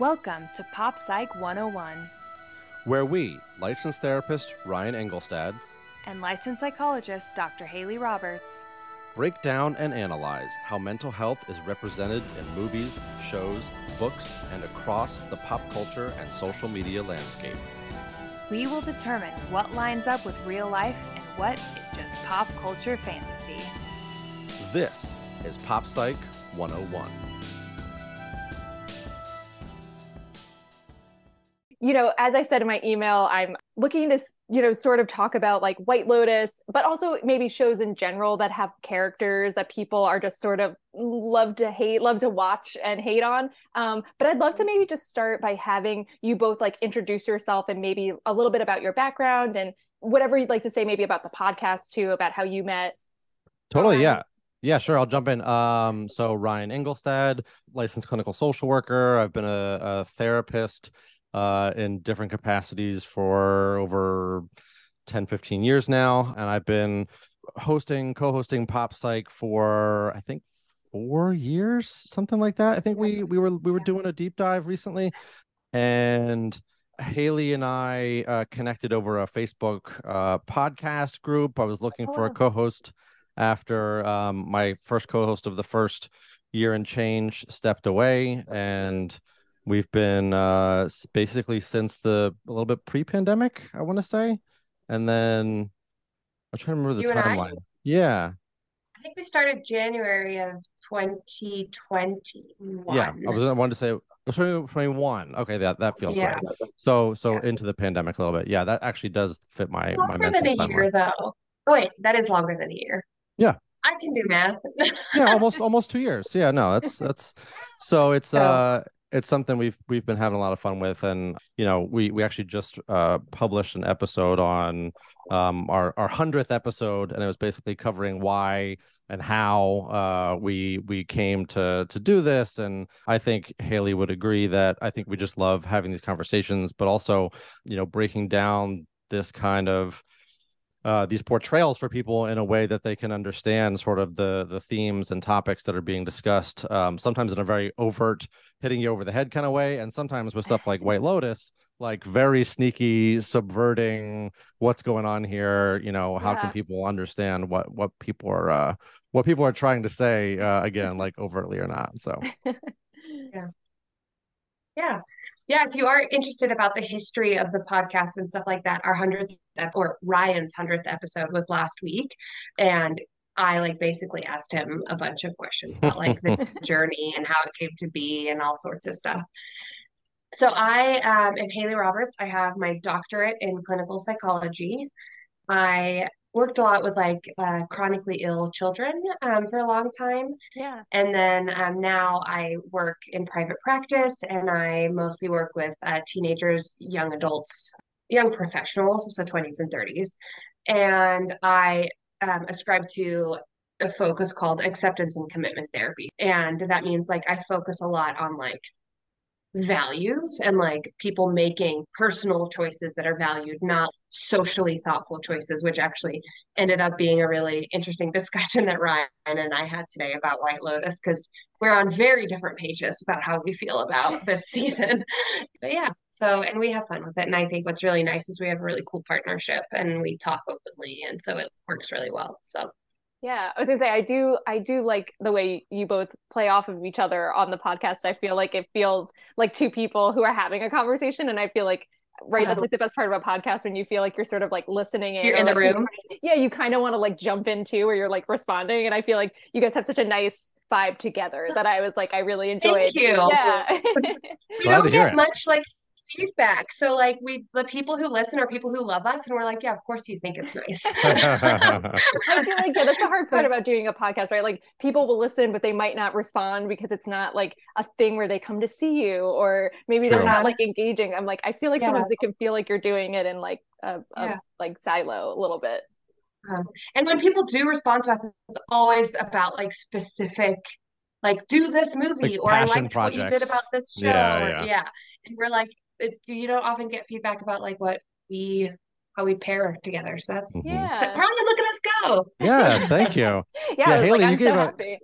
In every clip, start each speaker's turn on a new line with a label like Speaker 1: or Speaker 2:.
Speaker 1: Welcome to Pop Psych 101
Speaker 2: where we, licensed therapist Ryan Engelstad,
Speaker 1: and licensed psychologist Dr. Haley Roberts,
Speaker 2: break down and analyze how mental health is represented in movies, shows, books, and across the pop culture and social media landscape.
Speaker 1: We will determine what lines up with real life and what is just pop culture fantasy.
Speaker 2: This is Pop Psych 101.
Speaker 3: You know, as I said in my email, I'm looking to, you know, sort of talk about like White Lotus, but also maybe shows in general that have characters that people are just sort of love to hate, love to watch and hate on. Um, but I'd love to maybe just start by having you both like introduce yourself and maybe a little bit about your background and whatever you'd like to say maybe about the podcast too, about how you met.
Speaker 2: Totally. Um, yeah. Yeah, sure. I'll jump in. Um, so Ryan Engelstad, licensed clinical social worker. I've been a, a therapist uh, in different capacities for over 10, 15 years now. And I've been hosting, co hosting Pop Psych for, I think, four years, something like that. I think we we were we were doing a deep dive recently, and Haley and I uh, connected over a Facebook uh, podcast group. I was looking for a oh. co-host after um, my first co-host of the first year and change stepped away, and We've been uh basically since the a little bit pre-pandemic, I want to say. And then I'm trying to remember the you timeline. Yeah.
Speaker 4: I think we started January of 2021.
Speaker 2: Yeah, I was I wanted to say 2021. Okay, that that feels yeah. right. So so yeah. into the pandemic a little bit. Yeah, that actually does fit my
Speaker 4: longer
Speaker 2: my
Speaker 4: than a timeline. year though. Oh, wait, that is longer than a year.
Speaker 2: Yeah.
Speaker 4: I can do math.
Speaker 2: yeah, almost almost two years. Yeah, no, that's that's so it's so, uh it's something we've we've been having a lot of fun with. And you know we we actually just uh, published an episode on um, our our 100th episode. And it was basically covering why and how uh, we we came to to do this. And i think haley would agree that i think we just love having these conversations but also you know breaking down this kind of uh, these portrayals for people in a way that they can understand sort of the the themes and topics that are being discussed. Um, sometimes in a very overt, hitting you over the head kind of way, and sometimes with stuff like White Lotus, like very sneaky, subverting what's going on here. You know, how yeah. can people understand what what people are uh, what people are trying to say uh, again, like overtly or not. So,
Speaker 4: yeah, yeah yeah, if you are interested about the history of the podcast and stuff like that, our 100th or Ryan's 100th episode was last week. And I like basically asked him a bunch of questions about like the journey and how it came to be and all sorts of stuff. So I um, am Haley Roberts. I have my doctorate in clinical psychology. I worked a lot with like uh, chronically ill children um, for a long time.
Speaker 3: Yeah.
Speaker 4: And then um, now I work in private practice and I mostly work with uh, teenagers, young adults, young professionals, so 20s and 30s. And I um, ascribe to a focus called acceptance and commitment therapy. And that means like I focus a lot on like values and like people making personal choices that are valued, not socially thoughtful choices, which actually ended up being a really interesting discussion that Ryan and I had today about White Lotus because we're on very different pages about how we feel about this season. but yeah, so and we have fun with it. And I think what's really nice is we have a really cool partnership and we talk openly. And so it works really well. So
Speaker 3: yeah, I was gonna say I do I do like the way you both play off of each other on the podcast. I feel like it feels like two people who are having a conversation, and I feel like right that's uh-huh. like the best part of a podcast when you feel like you're sort of like listening
Speaker 4: in, you're in the
Speaker 3: like,
Speaker 4: room?
Speaker 3: yeah you kind of want to like jump into or you're like responding and i feel like you guys have such a nice vibe together that i was like i really enjoyed.
Speaker 4: Thank you.
Speaker 3: Yeah.
Speaker 4: We don't get much like feedback. So like we the people who listen are people who love us and we're like, yeah, of course you think it's nice.
Speaker 3: I feel like yeah, that's the hard part about doing a podcast, right? Like people will listen, but they might not respond because it's not like a thing where they come to see you or maybe True. they're not like engaging. I'm like, I feel like yeah. sometimes it can feel like you're doing it in like a, a yeah. like silo a little bit.
Speaker 4: Uh, and when people do respond to us, it's always about like specific like do this movie
Speaker 2: like
Speaker 4: or I liked projects. what you did about this show.
Speaker 2: Yeah,
Speaker 4: or, yeah. yeah. And we're like, it, you don't often get feedback about like what we how we pair together. So that's
Speaker 3: mm-hmm. yeah.
Speaker 4: So, look at us go.
Speaker 2: Yes, thank you.
Speaker 3: yeah, yeah Haley, like, you gave so a happy.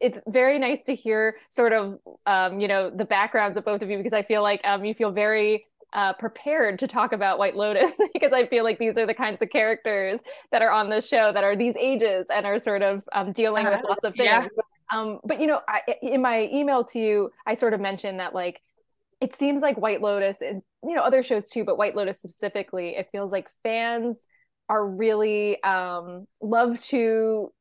Speaker 3: it's very nice to hear sort of um, you know the backgrounds of both of you because I feel like um, you feel very uh, prepared to talk about White Lotus because I feel like these are the kinds of characters that are on this show that are these ages and are sort of um, dealing uh, with lots of things. Yeah. Um, but you know, I, in my email to you, I sort of mentioned that like it seems like White Lotus and you know other shows too, but White Lotus specifically, it feels like fans are really um, love to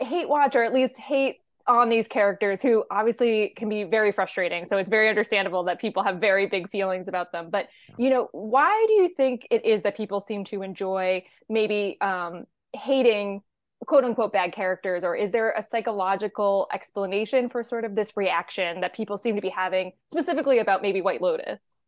Speaker 3: hate watch or at least hate on these characters who obviously can be very frustrating. So it's very understandable that people have very big feelings about them. But you know, why do you think it is that people seem to enjoy maybe um, hating quote unquote bad characters or is there a psychological explanation for sort of this reaction that people seem to be having specifically about maybe white lotus?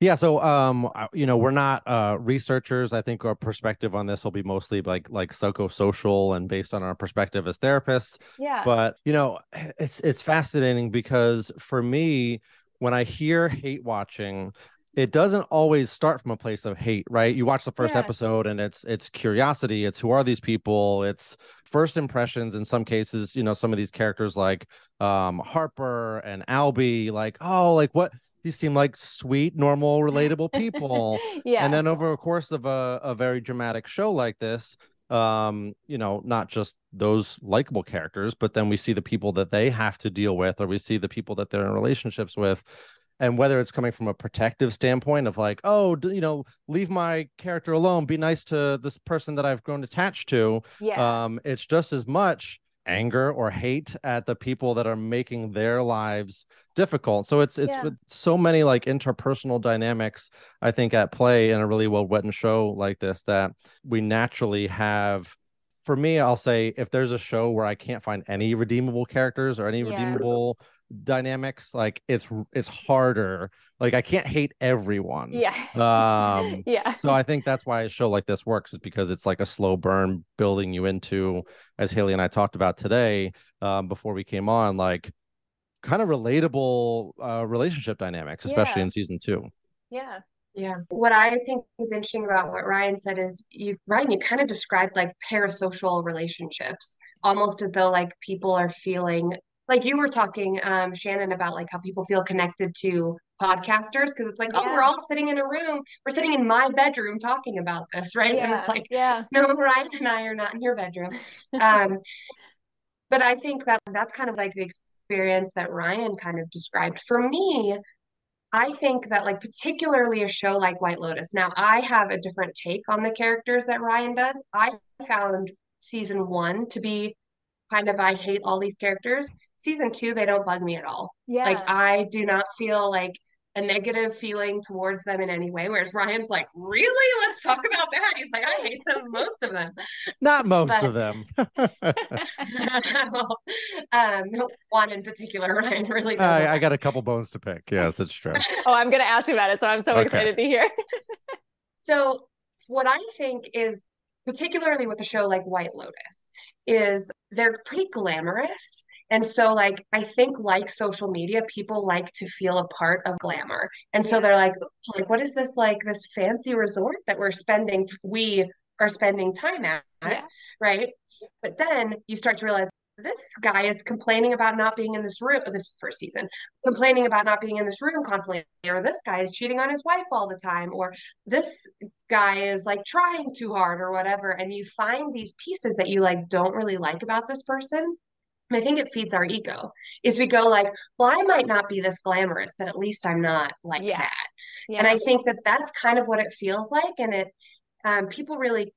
Speaker 2: Yeah so um you know we're not uh researchers. I think our perspective on this will be mostly like like psychosocial and based on our perspective as therapists.
Speaker 3: Yeah.
Speaker 2: But you know it's it's fascinating because for me when i hear hate watching it doesn't always start from a place of hate right? You watch the first yeah. episode and it's it's curiosity it's who are these people? It's first impressions in some cases you know some of these characters like um harper and albie like oh like what? These seem like sweet normal relatable people.
Speaker 3: Yeah.
Speaker 2: and then over a course of a, a very dramatic show like this um you know not just those likable characters but then we see the people that they have to deal with or we see the people that they're in relationships with and whether it's coming from a protective standpoint of like oh you know leave my character alone be nice to this person that i've grown attached to
Speaker 3: yeah.
Speaker 2: um it's just as much anger or hate at the people that are making their lives difficult so it's it's yeah. so many like interpersonal dynamics i think at play in a really well written show like this that we naturally have for me i'll say if there's a show where i can't find any redeemable characters or any yeah. redeemable dynamics like it's it's harder. Like i can't hate everyone.
Speaker 3: Yeah.
Speaker 2: Um
Speaker 3: yeah.
Speaker 2: so i think that's why a show like this works is because it's like a slow burn building you into as haley and i talked about today um before we came on like kind of relatable uh relationship dynamics especially
Speaker 3: yeah.
Speaker 2: in season two.
Speaker 3: Yeah.
Speaker 4: Yeah. What I think is interesting about what Ryan said is you Ryan, you kind of described like parasocial relationships, almost as though like people are feeling like you were talking, um, Shannon, about like how people feel connected to podcasters because it's like, yeah. oh, we're all sitting in a room. We're sitting in my bedroom talking about this, right?
Speaker 3: Yeah.
Speaker 4: And it's like,
Speaker 3: yeah,
Speaker 4: no, Ryan and I are not in your bedroom. um, but I think that that's kind of like the experience that Ryan kind of described. For me, I think that like particularly a show like White Lotus. Now I have a different take on the characters that Ryan does. I found season one to be kind of I hate all these characters. Season two, they don't bug me at all.
Speaker 3: Yeah.
Speaker 4: Like I do not feel like a negative feeling towards them in any way. Whereas Ryan's like, really? Let's talk about that. He's like, I hate them, most of them.
Speaker 2: Not most but, of them.
Speaker 4: um, one in particular, Ryan really does.
Speaker 2: I, I, got a couple bones to pick. Yes, it's true.
Speaker 3: oh, I'm going to ask you about it. So I'm so okay. excited to hear.
Speaker 4: so what I think is particularly with a show like White Lotus, is they're pretty glamorous. And so, like, I think, like social media, people like to feel a part of glamour. And so they're like, oh, like, what is this like this fancy resort that we're spending, we are spending time at,
Speaker 3: yeah.
Speaker 4: right? But then you start to realize this guy is complaining about not being in this room this first season complaining about not being in this room constantly or this guy is cheating on his wife all the time or this guy is like trying too hard or whatever and you find these pieces that you like don't really like about this person and I think it feeds our ego is we go like, well, I might not be this glamorous, but at least I'm not like
Speaker 3: yeah.
Speaker 4: that.
Speaker 3: Yeah.
Speaker 4: And I think that that's kind of what it feels like. And it, um, people really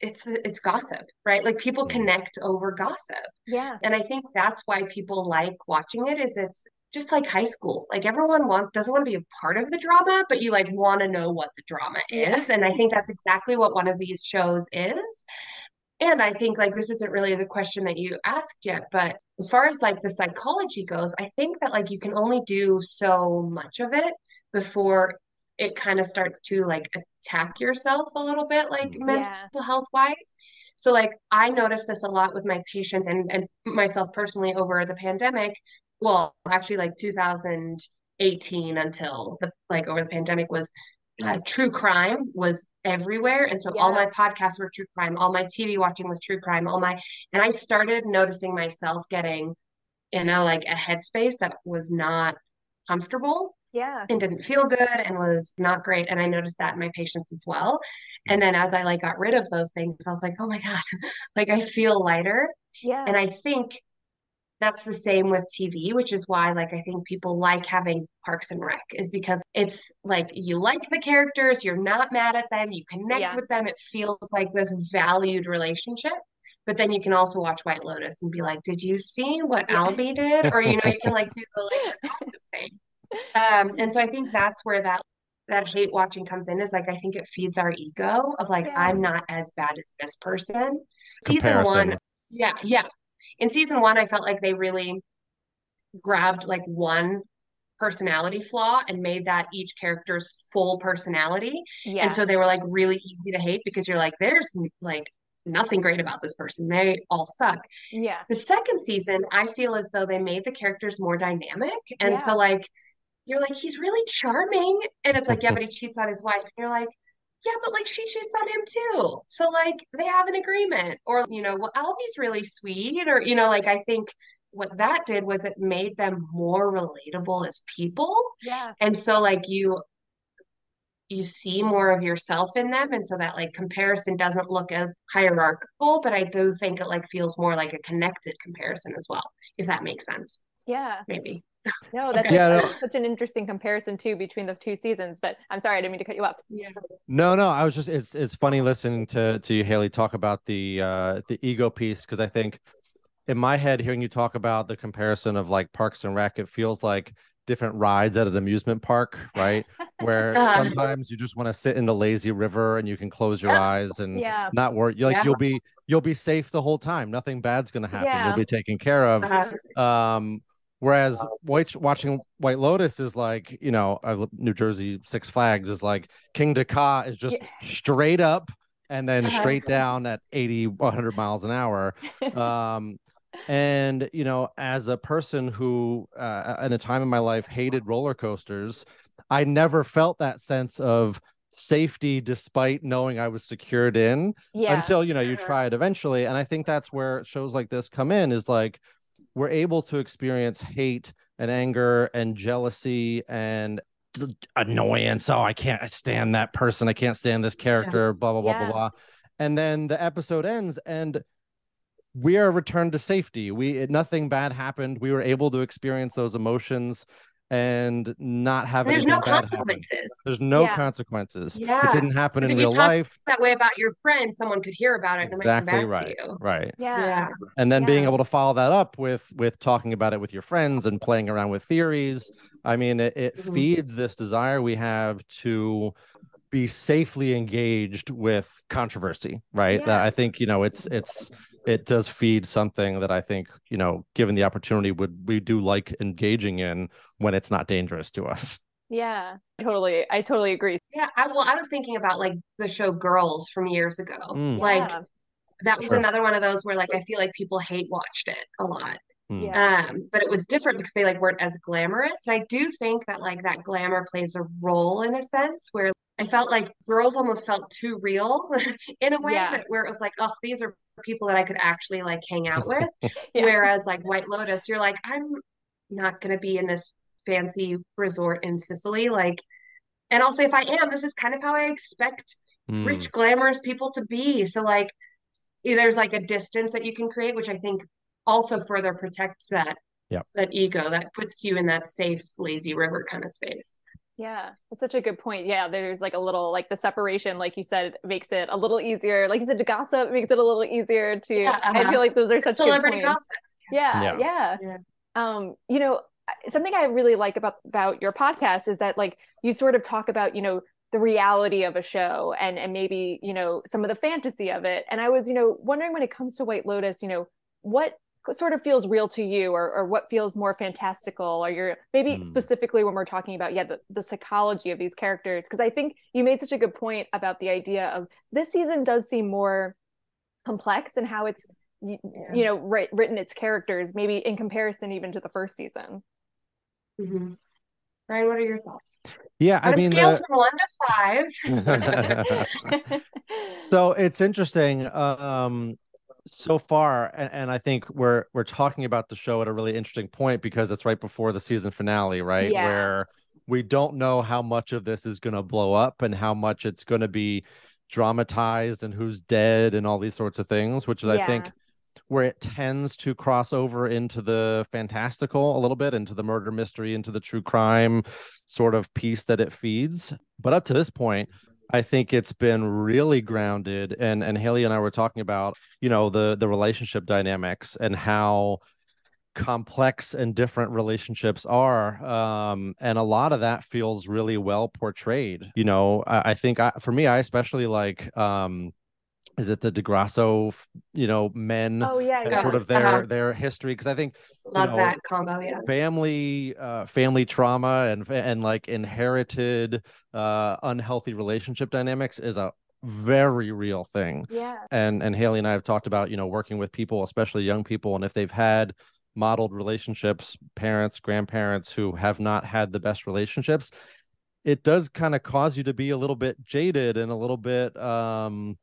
Speaker 4: it's it's gossip right? Like people connect over gossip.
Speaker 3: Yeah.
Speaker 4: And i think that's why people like watching it is it's just like high school. Like everyone wants doesn't want to be a part of the drama but you like want to know what the drama yeah. is. And i think that's exactly what one of these shows is. And i think like this isn't really the question that you asked yet but as far as like the psychology goes i think that like you can only do so much of it before it kind of starts to like attack yourself a little bit like mm. mental health wise so like i noticed this a lot with my patients and and myself personally over the pandemic. Well actually like 2018 until the, like over the pandemic was uh, true crime was everywhere. And so all my podcasts were true crime, all my TV watching was true crime, all my, and I started noticing myself getting in a like a headspace that was not comfortable
Speaker 3: Yeah.
Speaker 4: and didn't feel good and was not great. And I noticed that in my patients as well. And then as I like got rid of those things, I was like, oh my God, like I feel lighter.
Speaker 3: Yeah.
Speaker 4: And I think that's the same with TV, which is why like I think people like having Parks and Rec is because it's like you like the characters, you're not mad at them, you connect
Speaker 3: Yeah.
Speaker 4: with them, it feels like this valued relationship. But then you can also watch White Lotus and be like, did you see what
Speaker 3: Yeah.
Speaker 4: Albie did? Or you know, you can like do the like the gossip thing. Um, and so I think that's where that that hate watching comes in is like I think it feeds our ego of like
Speaker 3: Yeah.
Speaker 4: I'm not as bad as this person. Season one, yeah, yeah. In season one, I felt like they really grabbed like one personality flaw and made that each character's full personality.
Speaker 3: yeah.
Speaker 4: And so they were like really easy to hate because you're like, there's like nothing great about this person. They all suck.
Speaker 3: yeah.
Speaker 4: The second season, I feel as though they made the characters more dynamic. And
Speaker 3: Yeah.
Speaker 4: so, like, you're like, he's really charming. And it's like, yeah, but he cheats on his wife. And you're like, yeah, but like she cheats on him too. So, like, they have an agreement. Or, you know, well, Albie's really sweet. Or, you know, like, I think what that did was it made them more relatable as people.
Speaker 3: Yeah.
Speaker 4: And so, like, you, you see more of yourself in them and so that like comparison doesn't look as hierarchical but i do think it like feels more like a connected comparison as well if that makes sense
Speaker 3: Yeah.
Speaker 4: maybe
Speaker 3: No, that's,
Speaker 4: Okay.
Speaker 2: Yeah, no.
Speaker 3: that's such an interesting comparison too between the two seasons. But I'm sorry, I didn't mean to cut you off.
Speaker 4: yeah
Speaker 2: No, no, I was just it's it's funny listening to to you, Haley, talk about the uh the ego piece because I think in my head, hearing you talk about the comparison of like Parks and Rec, it feels like different rides at an amusement park, right? Where
Speaker 4: Uh-huh.
Speaker 2: sometimes you just want to sit in the lazy river and you can close your
Speaker 4: Yeah.
Speaker 2: eyes and
Speaker 3: Yeah.
Speaker 2: not worry. You're like
Speaker 4: Yeah.
Speaker 2: you'll be you'll be safe the whole time. Nothing bad's gonna happen.
Speaker 3: Yeah.
Speaker 2: You'll be taken care of.
Speaker 4: uh,
Speaker 2: Um, whereas white, watching White Lotus is like, you know, New Jersey Six Flags is like Kingda Ka is just
Speaker 3: Yeah.
Speaker 2: straight up and then
Speaker 4: Uh-huh.
Speaker 2: straight down at 80, 100 miles an hour. Um, and you know, as a person who, uh, in a time in my life, hated roller coasters, I never felt that sense of safety despite knowing I was secured in
Speaker 3: Yeah.
Speaker 2: until you know you
Speaker 4: Uh-huh.
Speaker 2: try it eventually and i think that's where shows like this come in is like we're able to experience hate and anger and jealousy and annoyance. Oh i can't stand that person. I can't stand this character blah blah blah
Speaker 3: Yeah.
Speaker 2: blah. Blah and then the episode ends and we are returned to safety. We nothing bad happened. We were able to experience those emotions and not have
Speaker 4: there's no
Speaker 2: bad happen.
Speaker 4: consequences
Speaker 2: there's no
Speaker 3: Yeah.
Speaker 2: consequences it didn't happen in
Speaker 4: If
Speaker 2: real
Speaker 4: talk
Speaker 2: life
Speaker 4: that way about your friend someone could hear about it and it might
Speaker 2: exactly
Speaker 4: come back
Speaker 2: right
Speaker 4: to you
Speaker 2: right
Speaker 3: yeah.
Speaker 4: yeah
Speaker 2: and then being able to follow that up with with talking about it with your friends and playing around with theories i mean it, it
Speaker 4: Mhm.
Speaker 2: feeds this desire we have to be safely engaged with controversy right that
Speaker 3: Yeah.
Speaker 2: i think you know it's it's it does feed something that i think you know given the opportunity would we do like engaging in when it's not dangerous to us
Speaker 3: Yeah. Totally. I totally agree.
Speaker 4: yeah I, well i was thinking about like the show girls from years ago
Speaker 2: Mm.
Speaker 4: like
Speaker 3: Yeah.
Speaker 4: that was
Speaker 2: Sure.
Speaker 4: another one of those where like i feel like people hate watched it a lot
Speaker 2: Mm.
Speaker 3: Yeah.
Speaker 4: um but it was different because they like weren't as glamorous and i do think that like that glamour plays a role in a sense where i felt like girls almost felt too real in a way
Speaker 3: Yeah.
Speaker 4: that where it was like oh these are people that i could actually like hang out with
Speaker 3: Yeah.
Speaker 4: whereas like white lotus you're like i'm not going to be in this fancy resort in sicily like and also if i am this is kind of how i expect
Speaker 2: Mm.
Speaker 4: rich glamorous people to be so like there's like a distance that you can create which i think also further protects that
Speaker 2: Yep.
Speaker 4: that ego that puts you in that safe lazy river kind of space
Speaker 3: Yeah, that's such a good point. Yeah, there's like a little like the separation, like you said, makes it a little easier. Like you said, to gossip makes it a little easier to.
Speaker 4: Yeah,
Speaker 3: I
Speaker 4: uh-huh.
Speaker 3: feel like those are such good
Speaker 4: celebrity
Speaker 3: points.
Speaker 4: gossip
Speaker 3: Yeah,
Speaker 2: Yeah.
Speaker 3: yeah,
Speaker 4: Yeah.
Speaker 3: Um, you know, something I really like about about your podcast is that like you sort of talk about, you know, the reality of a show and and maybe, you know, some of the fantasy of it. And I was, you know, wondering when it comes to White Lotus, you know, what sort of feels real to you or or what feels more fantastical or you're maybe
Speaker 2: Hmm.
Speaker 3: specifically when we're talking about yeah the, the psychology of these characters because i think you made such a good point about the idea of this season does seem more complex and how it's you,
Speaker 4: Yeah.
Speaker 3: you know writ- written its characters maybe in comparison even to the first season
Speaker 4: Mhm. Ryan, what are your thoughts?
Speaker 2: Yeah,
Speaker 4: On
Speaker 2: I mean,
Speaker 4: a scale
Speaker 2: the-
Speaker 4: from one to five.
Speaker 2: so it's interesting um so far and, and i think we're we're talking about the show at a really interesting point because it's right before the season finale right?
Speaker 3: Yeah.
Speaker 2: where we don't know how much of this is going to blow up and how much it's going to be dramatized and who's dead and all these sorts of things which is i think where it tends to cross over into the fantastical a little bit into the murder mystery into the true crime sort of piece that it feeds. But up to this point I think it's been really grounded and and Haley and I were talking about, you know, the the relationship dynamics and how complex and different relationships are um and a lot of that feels really well portrayed you know? I, I think I, for me i especially like um is it the Di Grasso you know men
Speaker 3: oh yeah, yeah.
Speaker 2: sort of their
Speaker 4: Uh-huh.
Speaker 2: their history because i think
Speaker 4: Love
Speaker 2: know,
Speaker 4: that combo. Yeah.
Speaker 2: family uh family trauma and and like inherited uh unhealthy relationship dynamics is a very real thing
Speaker 3: yeah.
Speaker 2: and and Haley and I have talked about you know working with people especially young people and if they've had modeled relationships parents grandparents who have not had the best relationships it does kind of cause you to be a little bit jaded and a little bit um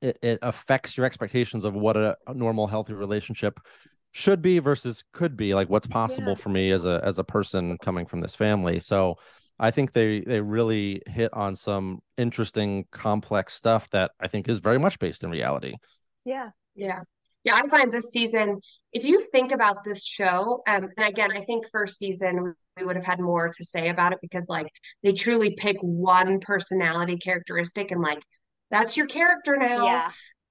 Speaker 2: it, it affects your expectations of what a, a normal healthy relationship should be versus could be like what's possible
Speaker 3: Yeah.
Speaker 2: for me as a as a person coming from this family so i think they they really hit on some interesting complex stuff that i think is very much based in reality
Speaker 3: Yeah.
Speaker 4: Yeah. Yeah, I find this season, if you think about this show, um, and again, I think first season we would have had more to say about it because like they truly pick one personality characteristic and like that's your character now,
Speaker 3: Yeah.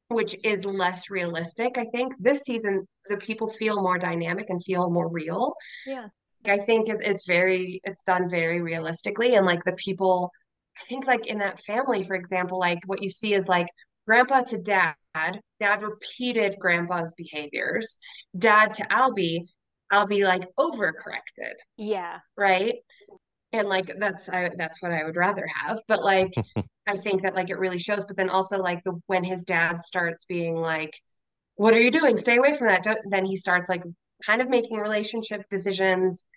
Speaker 4: which is less realistic, I think. This season, the people feel more dynamic and feel more real.
Speaker 3: Yeah.
Speaker 4: I think it's very, it's done very realistically. And like the people, I think like in that family, for example, like what you see is like grandpa to dad, dad repeated grandpa's behaviors, dad to Albie, Albie like overcorrected,
Speaker 3: Yeah.
Speaker 4: right? And like that's I that's what I would rather have. But like I think that like it really shows. But then also like the when his dad starts being like, What are you doing? Stay away from that. Don't, then he starts like kind of making relationship decisions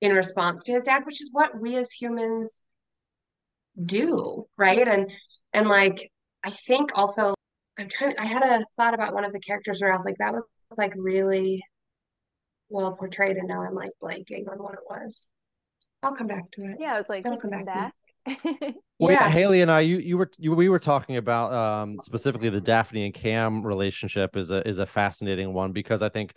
Speaker 4: in response to his dad, which is what we as humans do, right? And and like I think also I'm trying I had a thought about one of the characters where I was like, that was like really well portrayed, and now I'm like blanking on what it was. I'll come back to it.
Speaker 3: Yeah. I was like,
Speaker 4: come
Speaker 3: come
Speaker 4: back
Speaker 3: back.
Speaker 2: Well, yeah,
Speaker 4: Yeah.
Speaker 2: Haley and I, you you were you, we were talking about um specifically the Daphne and Cam relationship is a is a fascinating one because I think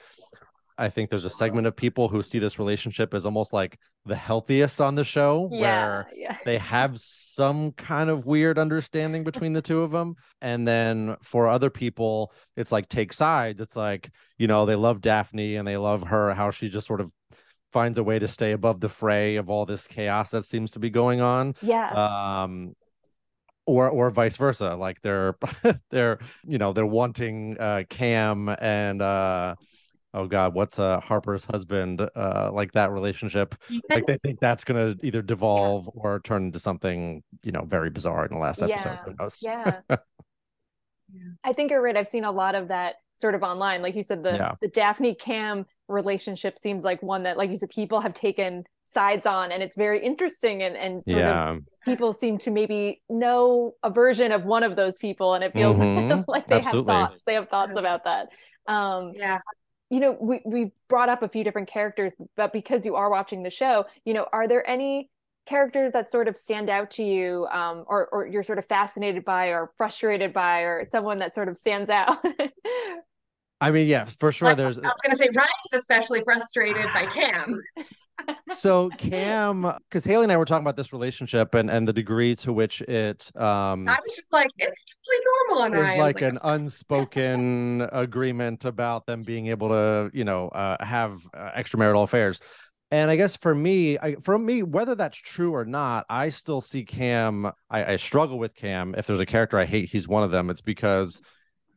Speaker 2: I think there's a segment of people who see this relationship as almost like the healthiest on the show
Speaker 3: yeah.
Speaker 2: where
Speaker 3: Yeah.
Speaker 2: they have some kind of weird understanding between the two of them and then for other people it's like take sides it's like you know they love Daphne and they love her how she just sort of finds a way to stay above the fray of all this chaos that seems to be going on
Speaker 3: Yeah.
Speaker 2: um or or vice versa like they're they're you know they're wanting uh cam and uh oh god what's uh harper's husband uh like that relationship like they think that's gonna either devolve or turn into something you know very bizarre in the last episode
Speaker 3: Yeah.
Speaker 2: who knows
Speaker 3: Yeah.
Speaker 4: Yeah.
Speaker 3: I think you're right. I've seen a lot of that sort of online. Like you said, the
Speaker 2: Yeah.
Speaker 3: the Daphne Cam relationship seems like one that, like you said, people have taken sides on, and it's very interesting. And and sort of people seem to maybe know a version of one of those people, and it feels
Speaker 2: Mhm.
Speaker 3: like they
Speaker 2: Absolutely.
Speaker 3: have thoughts. They have thoughts about that. Um,
Speaker 4: Yeah.
Speaker 3: you know, we we brought up a few different characters, but because you are watching the show, you know, are there any characters that sort of stand out to you, um, or or you're sort of fascinated by, or frustrated by, or someone that sort of stands out?
Speaker 2: i mean yeah for sure
Speaker 4: Like,
Speaker 2: there's
Speaker 4: I was gonna say Ryan's especially frustrated by Cam.
Speaker 2: so cam because haley and i were talking about this relationship and and the degree to which it um
Speaker 4: I was just like, it's totally normal on
Speaker 2: is
Speaker 4: Ryan.
Speaker 2: like an unspoken agreement about them being able to, you know, uh, have uh, extramarital affairs. And I guess for me, I, for me, whether that's true or not, I still see Cam. I, I struggle with Cam. If there's a character I hate, he's one of them. It's because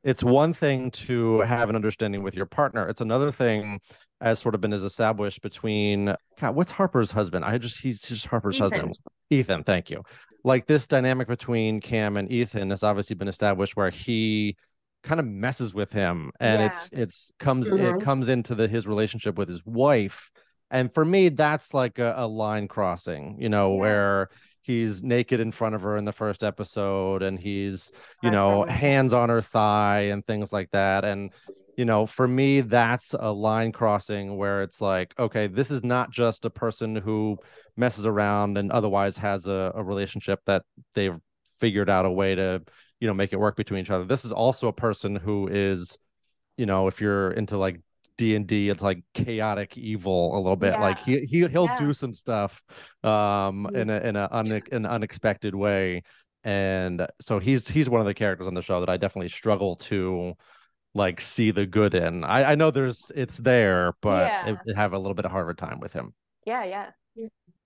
Speaker 2: it's one thing to have an understanding with your partner. It's another thing, as sort of been as established between God, what's Harper's husband? I just he's just Harper's
Speaker 4: Ethan.
Speaker 2: husband. Ethan, thank you. Like this dynamic between Cam and Ethan has obviously been established where he kind of messes with him and
Speaker 3: Yeah.
Speaker 2: it's it's comes
Speaker 4: Mhm.
Speaker 2: it comes into the his relationship with his wife and for me that's like a, a line crossing you know
Speaker 3: Yeah.
Speaker 2: where he's naked in front of her in the first episode and he's you know hands on her thigh and things like that. And you know for me that's a line crossing where it's like okay this is not just a person who messes around and otherwise has a, a relationship that they've figured out a way to you know make it work between each other. This is also a person who is you know if you're into like d&d it's like chaotic evil a little bit like he, he he'll
Speaker 3: Yeah.
Speaker 2: do some stuff um
Speaker 4: Mhm.
Speaker 2: in a in a une- an unexpected way and so he's he's one of the characters on the show that i definitely struggle to like see the good in i i know there's it's there but
Speaker 3: Yeah.
Speaker 2: I- I have a little bit of harder time with him
Speaker 3: Yeah, yeah.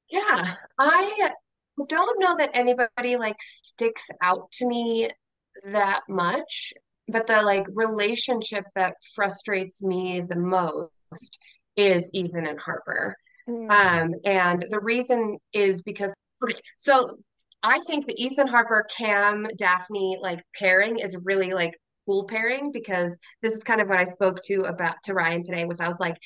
Speaker 4: Yeah, I don't know that anybody like sticks out to me that much, but the like relationship that frustrates me the most is Ethan and Harper.
Speaker 3: Mm.
Speaker 4: Um, and the reason is because so I think the Ethan Harper, Cam, Daphne like pairing is really like cool pairing because this is kind of what I spoke to about to Ryan today was I was like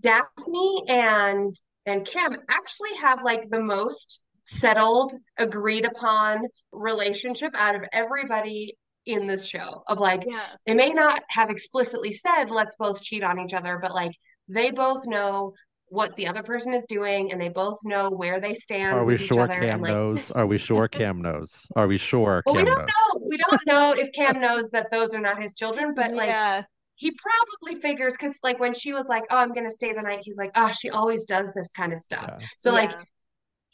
Speaker 4: Daphne and and Cam actually have like the most settled, agreed upon relationship out of everybody in this show of like
Speaker 3: yeah.
Speaker 4: they may not have explicitly said let's both cheat on each other but like they both know what the other person is doing and they both know where they stand
Speaker 2: are we sure
Speaker 4: other
Speaker 2: cam
Speaker 4: like
Speaker 2: knows are we sure cam knows are we sure
Speaker 4: well, we
Speaker 2: cam
Speaker 4: don't
Speaker 2: knows
Speaker 4: know we don't know if cam knows that those are not his children but like
Speaker 3: yeah.
Speaker 4: he probably figures because like when she was like oh i'm gonna stay the night he's like oh she always does this kind of stuff
Speaker 2: Yeah.
Speaker 4: so like
Speaker 3: Yeah.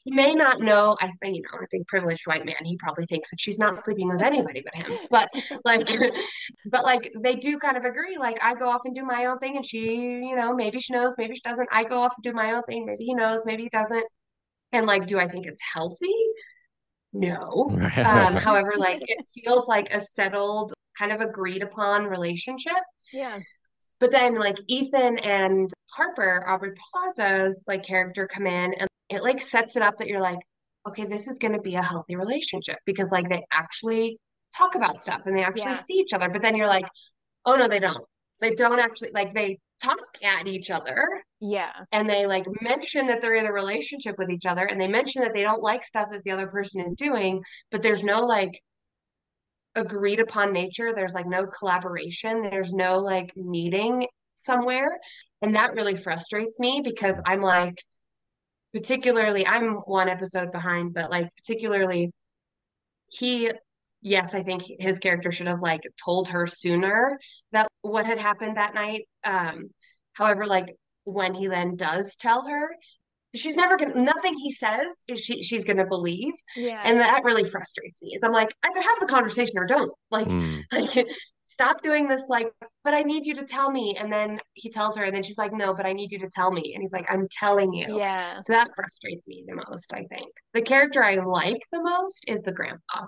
Speaker 4: He may not know i think you know i think privileged white man he probably thinks that she's not sleeping with anybody but him. But like but like they do kind of agree like i go off and do my own thing and she you know maybe she knows maybe she doesn't. I go off and do my own thing maybe he knows maybe he doesn't. And like do i think it's healthy? No. Um however like it feels like a settled kind of agreed upon relationship.
Speaker 3: Yeah.
Speaker 4: but then like Ethan and Harper, Aubrey Plaza's like character come in and it like sets it up that you're like, okay, this is going to be a healthy relationship because like they actually talk about stuff and they actually
Speaker 3: Yeah.
Speaker 4: see each other. But then you're like, oh no, they don't. They don't actually like they talk at each other
Speaker 3: Yeah.
Speaker 4: and they like mention that they're in a relationship with each other and they mention that they don't like stuff that the other person is doing, but there's no like agreed upon nature. There's like no collaboration. There's no like meeting somewhere. And that really frustrates me because I'm like, particularly, I'm one episode behind, but like, particularly, he, yes, I think his character should have like told her sooner that what had happened that night. Um, however, like, when he then does tell her, she's never gonna nothing he says is she she's gonna believe
Speaker 3: Yeah.
Speaker 4: and that really frustrates me is i'm like either have the conversation or don't like
Speaker 2: Mm.
Speaker 4: like stop doing this like but i need you to tell me. And then he tells her and then she's like no but i need you to tell me. And he's like i'm telling you.
Speaker 3: Yeah.
Speaker 4: so that frustrates me the most i think. The character i like the most is the grandpa.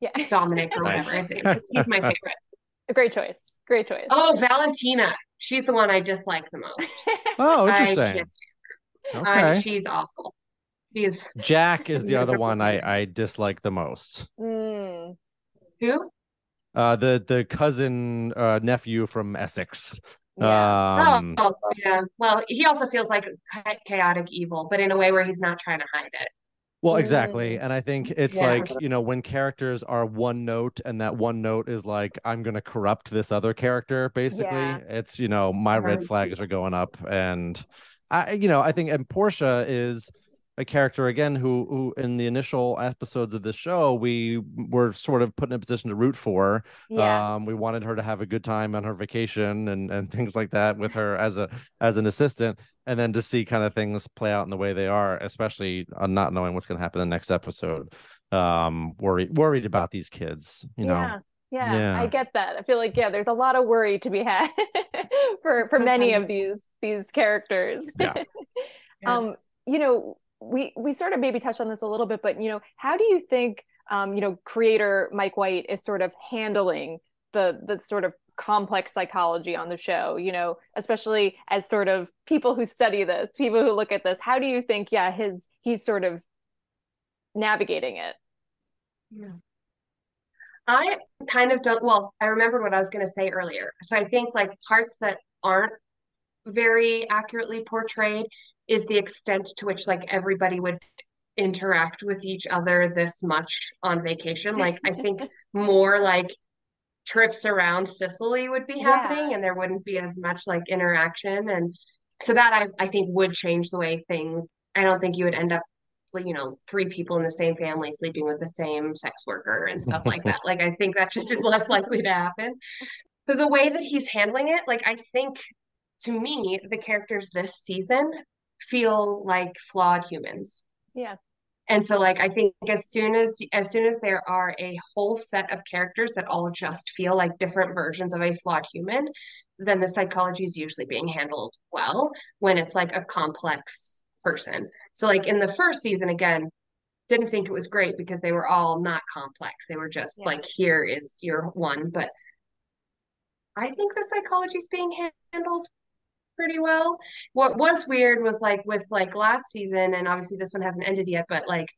Speaker 3: Yeah.
Speaker 4: dominic or whatever his name is. He's my favorite.
Speaker 3: A great choice. Great choice.
Speaker 4: oh valentina. She's the one i dislike the most.
Speaker 2: Oh
Speaker 4: i
Speaker 2: interesting.
Speaker 4: can't stand her.
Speaker 2: Okay.
Speaker 4: She's awful. She is
Speaker 2: jack is the other one i i dislike the most.
Speaker 3: Mm.
Speaker 4: who
Speaker 2: uh the the cousin uh nephew from essex
Speaker 3: Yeah.
Speaker 2: um
Speaker 4: oh, yeah. Well, he also feels like chaotic evil, but in a way where he's not trying to hide it.
Speaker 2: Well, exactly. And I think it's
Speaker 4: Yeah.
Speaker 2: like, you know, when characters are one note and that one note is like, I'm going to corrupt this other character, basically,
Speaker 3: Yeah.
Speaker 2: it's, you know, my red flags are going up. And I, you know, I think, and Portia is a character again who, who in the initial episodes of the show, we were sort of put in a position to root for.
Speaker 3: Yeah.
Speaker 2: Um, we wanted her to have a good time on her vacation and and things like that with her as a as an assistant, and then to see kind of things play out in the way they are, especially on not knowing what's going to happen in the next episode. Um, worried worried about these kids, you know.
Speaker 3: yeah. Yeah,
Speaker 2: Yeah.
Speaker 3: I get that. I feel like yeah, there's a lot of worry to be had for for
Speaker 4: So
Speaker 3: many
Speaker 4: funny.
Speaker 3: of these these characters.
Speaker 2: Yeah.
Speaker 4: Yeah.
Speaker 3: Um, you know, we we sort of maybe touched on this a little bit, but you know, how do you think um, you know, creator Mike White is sort of handling the the sort of complex psychology on the show, you know, especially as sort of people who study this, people who look at this, how do you think yeah, his he's sort of navigating it?
Speaker 4: Yeah. I kind of don't, well, I remembered what I was going to say earlier. So I think like parts that aren't very accurately portrayed, is the extent to which like everybody would interact with each other this much on vacation. Like I think more like trips around Sicily would be happening
Speaker 3: Yeah.
Speaker 4: and there wouldn't be as much like interaction and so that I, I think would change the way things I don't think you would end up you know three people in the same family sleeping with the same sex worker and stuff like that like I think that just is less likely to happen but the way that he's handling it like I think to me the characters this season feel like flawed humans
Speaker 3: Yeah.
Speaker 4: and so like I think as soon as as soon as there are a whole set of characters that all just feel like different versions of a flawed human, then the psychology is usually being handled well when it's like a complex person. So like in the first season again, didn't think it was great because they were all not complex. They were just
Speaker 3: Yeah.
Speaker 4: like here is your one, but I think the psychology is being handled pretty well. What was weird was like with like last season, and obviously this one hasn't ended yet, but like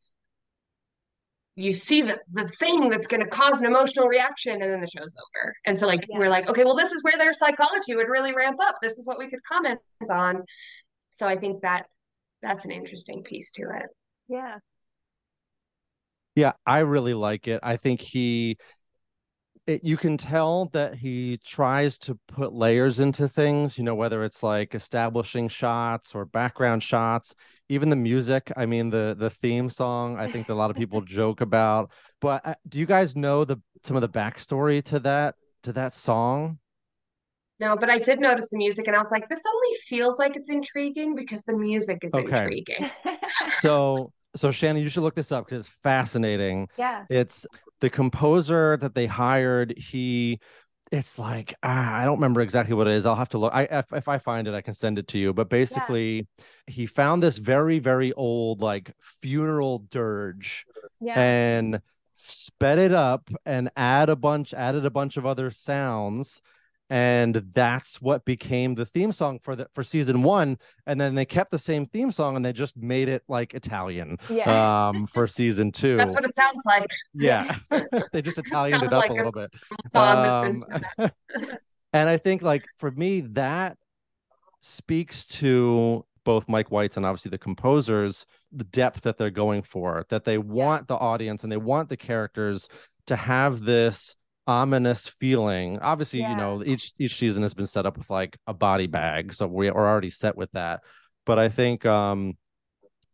Speaker 4: you see the the thing that's going to cause an emotional reaction, and then the show's over. And so like
Speaker 3: Yeah.
Speaker 4: we're like, okay, well this is where their psychology would really ramp up. This is what we could comment on. So I think that that's an interesting piece to it.
Speaker 3: Yeah.
Speaker 2: Yeah, I really like it. I think he it, you can tell that he tries to put layers into things, you know, whether it's like establishing shots or background shots, even the music. I mean, the the theme song, I think a lot of people joke about. But uh, do you guys know the some of the backstory to that to that song?
Speaker 4: No, but I did notice the music, and I was like, this only feels like it's intriguing because the music is
Speaker 2: Okay.
Speaker 4: intriguing.
Speaker 2: So so Shannon, you should look this up because it's fascinating.
Speaker 3: yeah.
Speaker 2: It's the composer that they hired. He, it's like ah, I don't remember exactly what it is. I'll have to look. I if, if I find it, I can send it to you. But basically, he found this very very old like funeral dirge
Speaker 3: Yeah.
Speaker 2: and sped it up and add a bunch added a bunch of other sounds and that's what became the theme song for the for season one. And then they kept the same theme song and they just made it like italian
Speaker 3: yeah.
Speaker 2: um for season two.
Speaker 4: That's what it sounds like.
Speaker 2: yeah. They just italianed it
Speaker 4: Sounds
Speaker 2: up
Speaker 4: like
Speaker 2: a
Speaker 4: a
Speaker 2: little bit.
Speaker 4: Song that's been
Speaker 2: Um, and i think like for me that speaks to both mike white's and obviously the composers the depth that they're going for that they want the audience and they want the characters to have this ominous feeling. Obviously you know each each season has been set up with like a body bag so we are already set with that. But i think um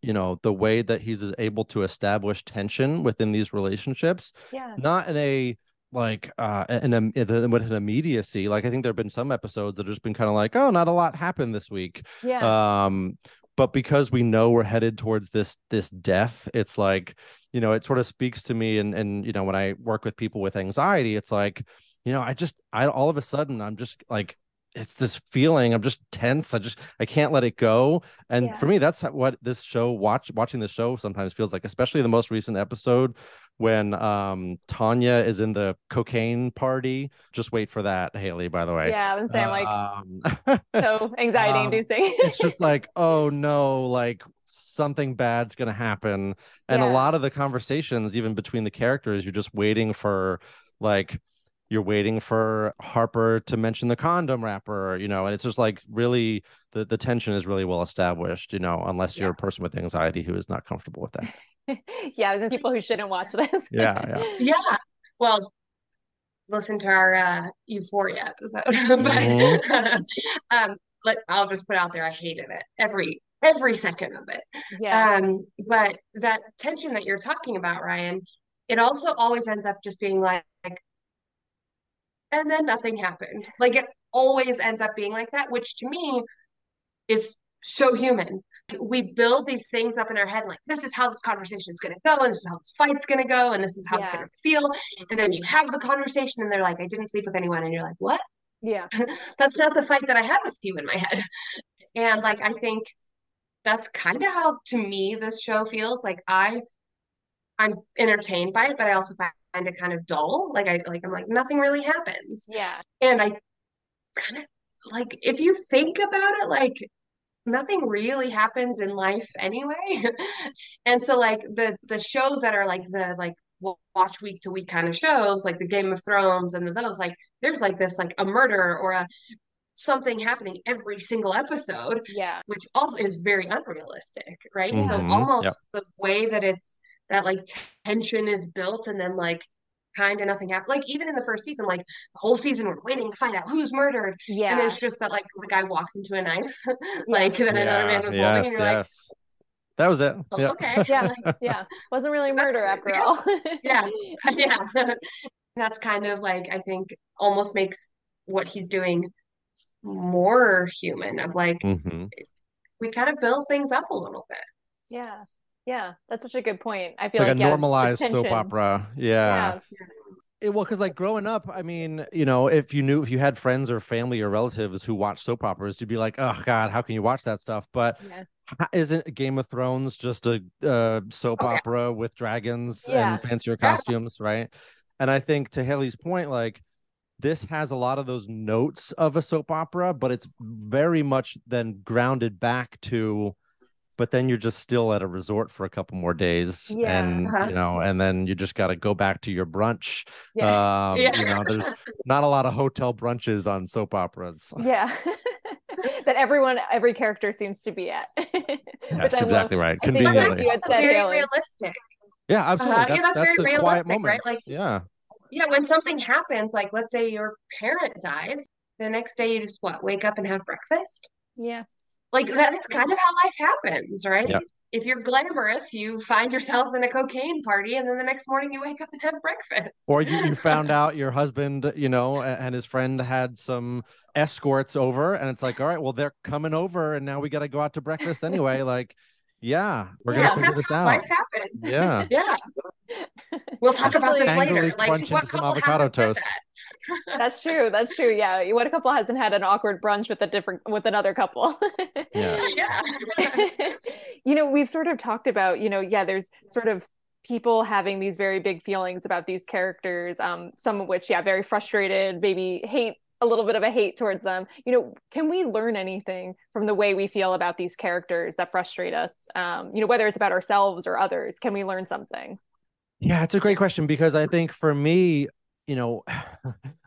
Speaker 2: you know the way that he's able to establish tension within these relationships
Speaker 3: yeah.
Speaker 2: not in a like uh in a with an immediacy. Like i think there have been some episodes that have just been kind of like oh not a lot happened this week.
Speaker 3: Yeah.
Speaker 2: um but because we know we're headed towards this this death it's like you know it sort of speaks to me and and you know when i work with people with anxiety it's like you know i just i all of a sudden i'm just like it's this feeling i'm just tense i just i can't let it go and
Speaker 3: Yeah.
Speaker 2: for me that's what this show watch watching the show sometimes feels like especially the most recent episode when um tanya is in the cocaine party just wait for that haley by the way
Speaker 3: yeah. I was saying like
Speaker 2: um,
Speaker 3: so anxiety
Speaker 2: um,
Speaker 3: inducing.
Speaker 2: it's just like oh no like something bad's gonna happen and a lot of the conversations even between the characters you're just waiting for like you're waiting for harper to mention the condom wrapper you know and it's just like really the, the tension is really well established you know unless you're
Speaker 3: Yeah.
Speaker 2: a person with anxiety who is not comfortable with that
Speaker 3: yeah. I was in people who shouldn't watch this.
Speaker 2: Yeah, yeah.
Speaker 4: Yeah. Well, listen to our uh, Euphoria episode. But um, let, I'll just put out there, I hated it every every second of it.
Speaker 3: Yeah.
Speaker 4: Um, but that tension that you're talking about, Ryan, it also always ends up just being like, and then nothing happened. Like it always ends up being like that, which to me is so human. We build these things up in our head, like this is how this conversation is going to go, and this is how this fight's going to go, and this is how it's going to feel. And then you have the conversation, and they're like, "I didn't sleep with anyone," and you're like, "What?
Speaker 3: yeah.
Speaker 4: That's not the fight that I had with you in my head." And like, I think that's kind of how, to me, this show feels. Like I, I'm entertained by it, but I also find it kind of dull. Like I, like I'm like nothing really happens.
Speaker 3: Yeah.
Speaker 4: And I kind of like if you think about it, like nothing really happens in life anyway. and so like the the shows that are like the like watch week to week kind of shows, like the Game of Thrones and the, those, like there's like this like a murder or a something happening every single episode
Speaker 3: Yeah.
Speaker 4: which also is very unrealistic right so
Speaker 2: Mhm,
Speaker 4: almost
Speaker 2: yep.
Speaker 4: the way that it's that like tension is built and then like kind of nothing happened like even in the first season like the whole season we're waiting to find out who's murdered
Speaker 3: Yeah.
Speaker 4: and it's just that like the guy walks into a knife like that another man was holding
Speaker 2: yes,
Speaker 4: and you're like.
Speaker 2: That was it.
Speaker 4: Oh,
Speaker 2: Yeah.
Speaker 4: okay.
Speaker 3: Yeah. Yeah. Wasn't really murder
Speaker 4: That's-
Speaker 3: after
Speaker 4: yeah.
Speaker 3: all.
Speaker 4: yeah yeah that's kind of like i think almost makes what he's doing more human of like
Speaker 2: hmm
Speaker 4: we kind of build things up a little bit
Speaker 3: Yeah. Yeah. That's such a good point. I feel
Speaker 2: like,
Speaker 3: like,
Speaker 2: a
Speaker 3: yeah,
Speaker 2: normalized soap opera. Yeah.
Speaker 3: Yeah.
Speaker 2: It, well, because like growing up, I mean, you know, if you knew if you had friends or family or relatives who watched soap operas, you'd be like, oh God, how can you watch that stuff? But
Speaker 3: Yeah.
Speaker 2: isn't Game of Thrones just a uh, soap
Speaker 4: Oh, yeah.
Speaker 2: opera with dragons
Speaker 3: Yeah.
Speaker 2: and fancier
Speaker 4: Yeah.
Speaker 2: costumes, right? And I think to Haley's point, like this has a lot of those notes of a soap opera, but it's very much then grounded back to. But then you're just still at a resort for a couple more days,
Speaker 3: Yeah.
Speaker 2: and
Speaker 4: Uh-huh.
Speaker 2: you know, and then you just got to go back to your brunch.
Speaker 3: Yeah.
Speaker 2: Um,
Speaker 4: Yeah.
Speaker 2: you know, there's not a lot of hotel brunches on soap operas.
Speaker 3: Yeah. that everyone, every character seems to be at.
Speaker 2: That's
Speaker 3: I love.
Speaker 2: exactly right.
Speaker 3: I think
Speaker 2: Conveniently.
Speaker 3: you had
Speaker 4: also
Speaker 3: said,
Speaker 4: very
Speaker 3: Haley.
Speaker 4: realistic
Speaker 2: Yeah, absolutely.
Speaker 4: Uh, yeah,
Speaker 2: that's
Speaker 4: that's
Speaker 2: that's
Speaker 4: very
Speaker 2: the quiet
Speaker 4: realistic, right? Like-
Speaker 2: yeah.
Speaker 4: yeah when something happens like let's say your parent dies the next day you just what wake up and have breakfast
Speaker 3: Yeah.
Speaker 4: Like that's kind of how life happens right
Speaker 2: Yep.
Speaker 4: if you're glamorous you find yourself in a cocaine party and then the next morning you wake up and have breakfast
Speaker 2: Or you, you found out your husband, you know, and his friend had some escorts over, and it's like, all right, well, they're coming over, and now we got to go out to breakfast anyway. Like, yeah, we're
Speaker 3: Yeah,
Speaker 2: gonna figure
Speaker 4: that's
Speaker 2: this
Speaker 4: how
Speaker 2: out.
Speaker 4: life happens
Speaker 2: Yeah.
Speaker 4: yeah we'll talk about this later
Speaker 2: Angrily
Speaker 4: like
Speaker 2: crunching
Speaker 4: what
Speaker 2: some
Speaker 4: couple
Speaker 2: avocado
Speaker 4: hasn't said
Speaker 2: toast.
Speaker 4: that?
Speaker 3: That's true. That's true. Yeah. What a couple hasn't had an awkward brunch with a different with another couple?
Speaker 2: Yes.
Speaker 4: yeah
Speaker 3: you know, we've sort of talked about, you know, yeah, there's sort of people having these very big feelings about these characters, um, some of which, yeah, very frustrated, maybe hate a little bit of a hate towards them. You know, can we learn anything from the way we feel about these characters that frustrate us? Um, you know, whether it's about ourselves or others, can we learn something?
Speaker 2: Yeah, it's a great question because I think for me, you know,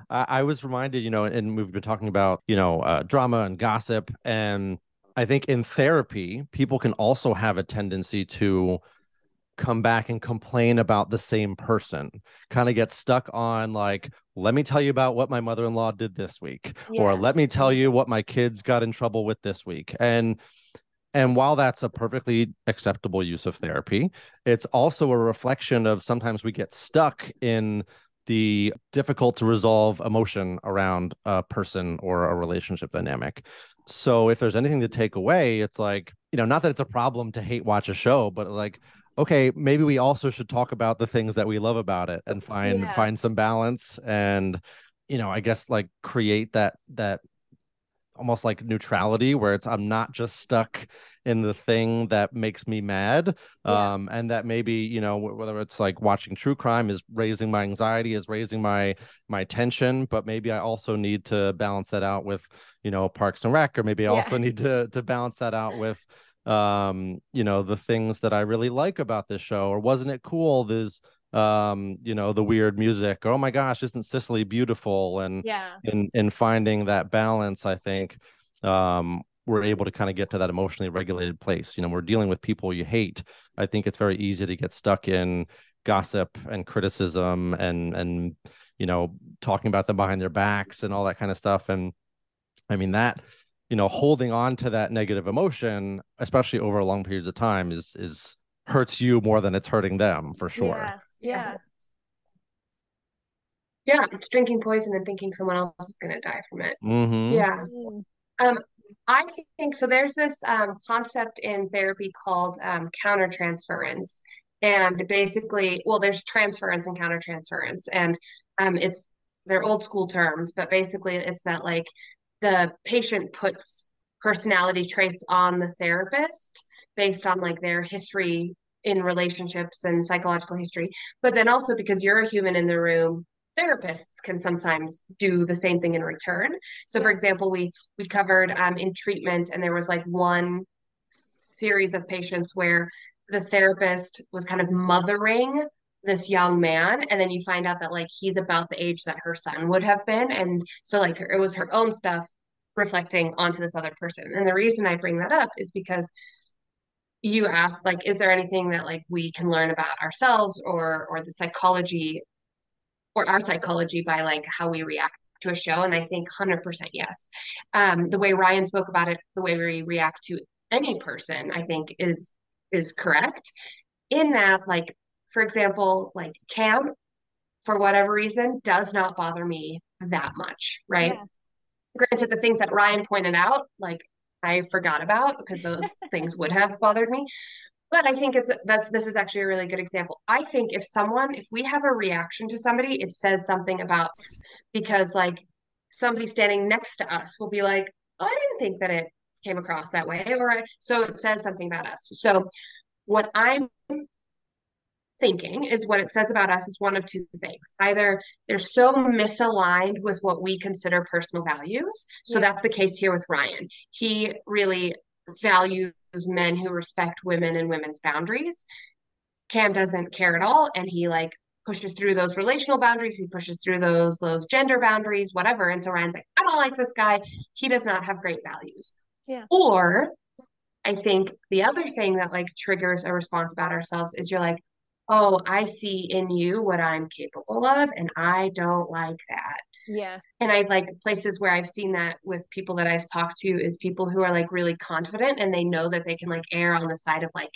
Speaker 2: I, I was reminded, you know, and we've been talking about, you know, uh, drama and gossip. And I think in therapy, people can also have a tendency to come back and complain about the same person, kind of get stuck on like, let me tell you about what my mother in law did this week, or let me tell you what my kids got in trouble with this week. And and while that's a perfectly acceptable use of therapy, it's also a reflection of sometimes we get stuck in the difficult to resolve emotion around a person or a relationship dynamic. So if there's anything to take away, it's like, you know, not that it's a problem to hate watch a show, but like, okay, maybe we also should talk about the things that we love about it and find
Speaker 3: Yeah.
Speaker 2: find some balance and you know, I guess like create that that almost like neutrality where it's I'm not just stuck in the thing that makes me mad
Speaker 3: Yeah.
Speaker 2: um and that maybe you know whether it's like watching true crime is raising my anxiety is raising my my tension but maybe i also need to balance that out with you know parks and rec or maybe i
Speaker 3: Yeah.
Speaker 2: also need to to balance that out with um you know the things that i really like about this show or wasn't it cool there's um you know the weird music or oh my gosh isn't sicily beautiful and
Speaker 3: Yeah.
Speaker 2: in in finding that balance i think um we're able to kind of get to that emotionally regulated place you know we're dealing with people you hate i think it's very easy to get stuck in gossip and criticism and and you know talking about them behind their backs and all that kind of stuff and i mean that you know holding on to that negative emotion especially over long periods of time is is hurts you more than it's hurting them for sure
Speaker 3: Yeah. Yeah.
Speaker 4: yeah it's drinking poison and thinking someone else is going to die from it
Speaker 2: hmm
Speaker 4: yeah
Speaker 3: Mm.
Speaker 4: Um, I think so. There's this um, concept in therapy called um, countertransference. And basically, well, there's transference and countertransference. And um, it's, they're old school terms, but basically, it's that like the patient puts personality traits on the therapist based on like their history in relationships and psychological history. But then also because you're a human in the room, therapists can sometimes do the same thing in return. So, for example, we we covered um, in treatment, and there was like one series of patients where the therapist was kind of mothering this young man, and then you find out that like he's about the age that her son would have been, and so like it was her own stuff reflecting onto this other person. And the reason I bring that up is because you asked like is there anything that like we can learn about ourselves or or the psychology or our psychology by like how we react to a show? And i think 100% yes. Um, the way ryan spoke about it the way we react to any person i think is is correct in that like for example like cam for whatever reason does not bother me that much right? Yeah. granted the things that ryan pointed out like I forgot about because those things would have bothered me. But I think it's that's this is actually a really good example. I think if someone, if we have a reaction to somebody, it says something about us because like somebody standing next to us will be like, oh, I didn't think that it came across that way. Or so it says something about us. So what I'm thinking is what it says about us is one of two things. Either they're so misaligned with what we consider personal values. So yeah. that's the case here with Ryan. He really values men who respect women and women's boundaries. Cam doesn't care at all. And he like pushes through those relational boundaries. He pushes through those, those gender boundaries, whatever. And so Ryan's like, I don't like this guy. He does not have great values.
Speaker 3: Yeah.
Speaker 4: Or I think the other thing that like triggers a response about ourselves is you're like, oh, I see in you what I'm capable of, and I don't like that.
Speaker 3: Yeah.
Speaker 4: And I like places where I've seen that with people that I've talked to is people who are like really confident and they know that they can like err on the side of like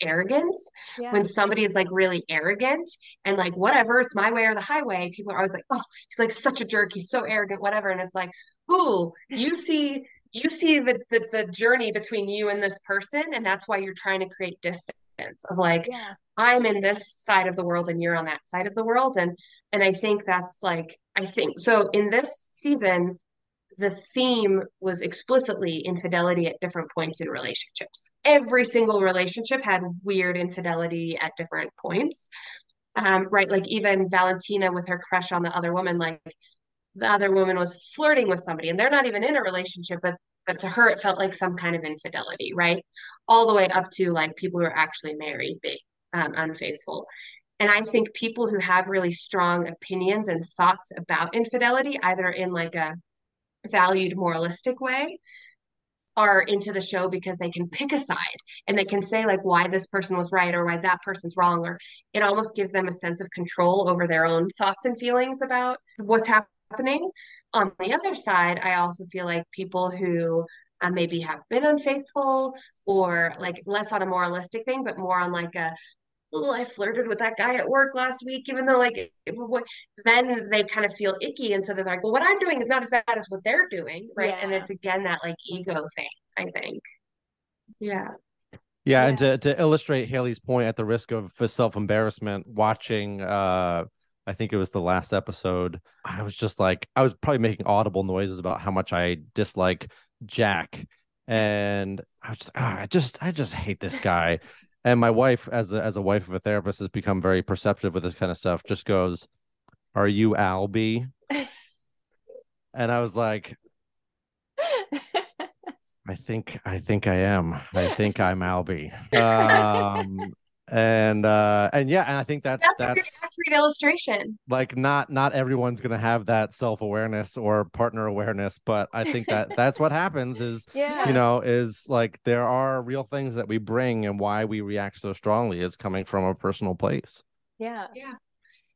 Speaker 4: arrogance. Yeah. When somebody is like really arrogant and like whatever, it's my way or the highway, people are always like, oh, he's like such a jerk, he's so arrogant, whatever. And it's like, ooh, you see you see the, the the journey between you and this person and that's why you're trying to create distance of like yeah. i'm in this side of the world and you're on that side of the world. And and i think that's like i think so in this season the theme was explicitly infidelity at different points in relationships. Every single relationship had weird infidelity at different points. Um, right like even valentina with her crush on the other woman like the other woman was flirting with somebody and they're not even in a relationship but but to her it felt like some kind of infidelity right? All the way up to like people who are actually married being um, unfaithful. And i think people who have really strong opinions and thoughts about infidelity either in like a valued moralistic way are into the show because they can pick a side and they can say like why this person was right or why that person's wrong or it almost gives them a sense of control over their own thoughts and feelings about what's happening happening. On the other side, I also feel like people who uh, maybe have been unfaithful or like less on a moralistic thing, but more on like a, oh, I flirted with that guy at work last week, even though like, then they kind of feel icky. And so they're like, well, what I'm doing is not as bad as what they're doing. Right. Yeah. And it's again that like ego thing, I think. Yeah.
Speaker 2: Yeah, yeah, and to, to illustrate Haley's point at the risk of self embarrassment, watching uh I think it was the last episode. I was just like, I was probably making audible noises about how much I dislike Jack, and I was just, oh, I just, I just hate this guy. And my wife, as a as a wife of a therapist, has become very perceptive with this kind of stuff. Just goes, "Are you Albie?" and I was like, I think I think I am. I think I'm Albie. Um, and uh and yeah and i think that's
Speaker 4: that's, that's a accurate illustration
Speaker 2: like not not everyone's gonna have that self-awareness or partner awareness but i think that that's what happens is yeah. you know is like there are real things that we bring and why we react so strongly is coming from a personal place
Speaker 3: yeah
Speaker 4: yeah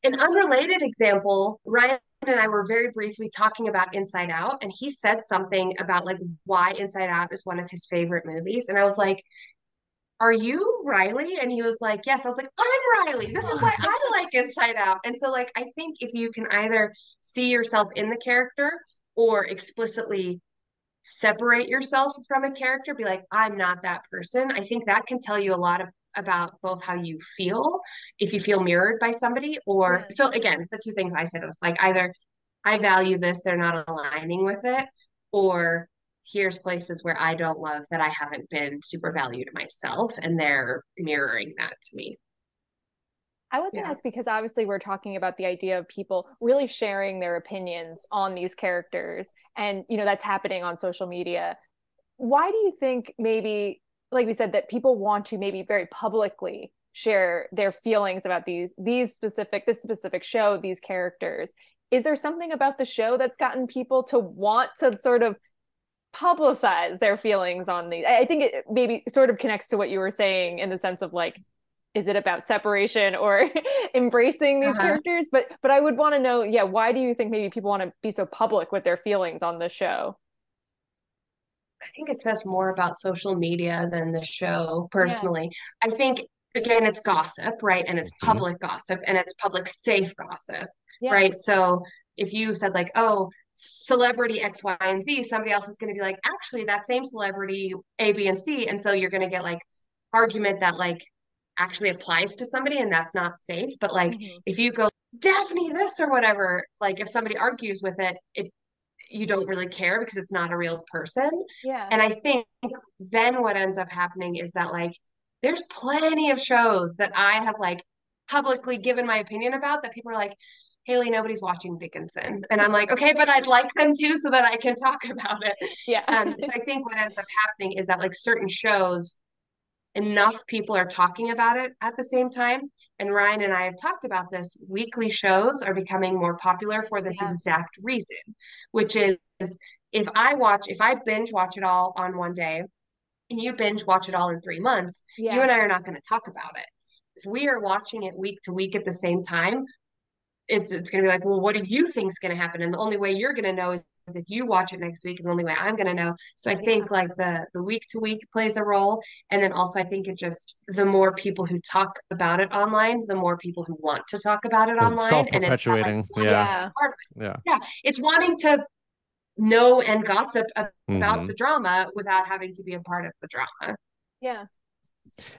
Speaker 4: an unrelated example ryan and I were very briefly talking about Inside Out, and he said something about like why Inside Out is one of his favorite movies. And I was like, are you Riley? And he was like, yes. I was like, I'm Riley. This is why I like Inside Out. And so, like, I think if you can either see yourself in the character or explicitly separate yourself from a character, be like, I'm not that person. I think that can tell you a lot of about both how you feel if you feel mirrored by somebody or so again the two things i said was like either i value this they're not aligning with it or here's places where I don't love that I haven't been super valued myself, and they're mirroring that to me.
Speaker 3: I was going to ask because obviously we're talking about the idea of people really sharing their opinions on these characters, and you know that's happening on social media. Why do you think maybe, like we said, that people want to maybe very publicly share their feelings about these these specific this specific show, these characters? Is there something about the show that's gotten people to want to sort of publicize their feelings on these i think it maybe sort of connects to what you were saying in the sense of like is it about separation or embracing these uh-huh. characters but but i would want to know yeah why do you think maybe people want to be so public with their feelings on the show
Speaker 4: i think it says more about social media than the show personally yeah. i think again it's gossip right and it's mm-hmm. public gossip and it's public safe gossip yeah. right so if you said like oh celebrity x y and z somebody else is going to be like actually that same celebrity a b and c and so you're going to get like argument that like actually applies to somebody and that's not safe but like mm-hmm. if you go daphne this or whatever like if somebody argues with it it you don't really care because it's not a real person
Speaker 3: yeah
Speaker 4: and i think then what ends up happening is that like there's plenty of shows that i have like publicly given my opinion about that people are like Haley, nobody's watching Dickinson. And I'm like, okay, but I'd like them to so that I can talk about it.
Speaker 3: Yeah.
Speaker 4: um, so I think what ends up happening is that like certain shows enough people are talking about it at the same time. And Ryan and I have talked about this. Weekly shows are becoming more popular for this yeah. exact reason, which is if I watch, if I binge watch it all on one day and you binge watch it all in three months, yeah. you and I are not going to talk about it. If we are watching it week to week at the same time, it's it's going to be like, well, what do you think is going to happen? And the only way you're going to know is if you watch it next week and the only way i'm going to know. So i think like the the week to week plays a role. And then also i think it just the more people who talk about it online the more people who want to talk about it it's online
Speaker 2: and it's like, yeah.
Speaker 4: yeah. yeah. It's wanting to know and gossip about mm-hmm. the drama without having to be a part of the drama.
Speaker 3: Yeah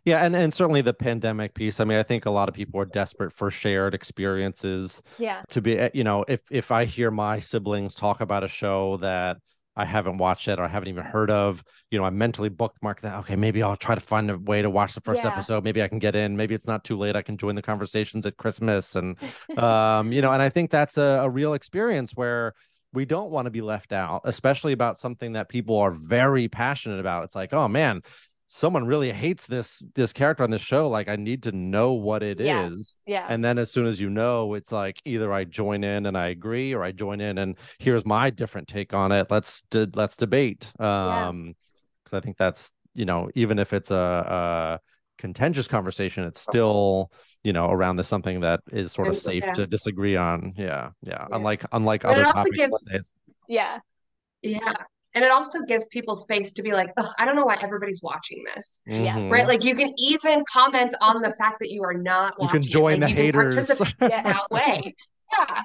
Speaker 2: yeah, and and certainly the pandemic piece. I mean, I think a lot of people are desperate for shared experiences.
Speaker 3: Yeah.
Speaker 2: To be, eh, you know, if if I hear my siblings talk about a show that I haven't watched yet or I haven't even heard of, you know, I mentally bookmark that. Okay, maybe I'll try to find a way to watch the first yeah. episode. Maybe I can get in. Maybe it's not too late. I can join the conversations at Christmas, and um, you know, and I think that's a, a real experience where we don't want to be left out, especially about something that people are very passionate about. It's like, oh man, someone really hates this this character on this show like i need to know what it
Speaker 3: yeah.
Speaker 2: is.
Speaker 3: yeah.
Speaker 2: And then as soon as you know it's like either i join in and i agree or i join in and here's my different take on it. Let's de- let's debate. Um because yeah. i think that's you know even if it's a, a contentious conversation it's still you know around this something that is sort of safe to disagree on. Yeah yeah, yeah. unlike unlike but other topics gives,
Speaker 3: yeah.
Speaker 4: Yeah and it also gives people space to be like i don't know why everybody's watching this.
Speaker 3: Mm-hmm.
Speaker 4: right? Like you can even comment on the fact that you are not
Speaker 2: you can join
Speaker 4: like,
Speaker 2: the haters.
Speaker 4: yeah. that way. Yeah.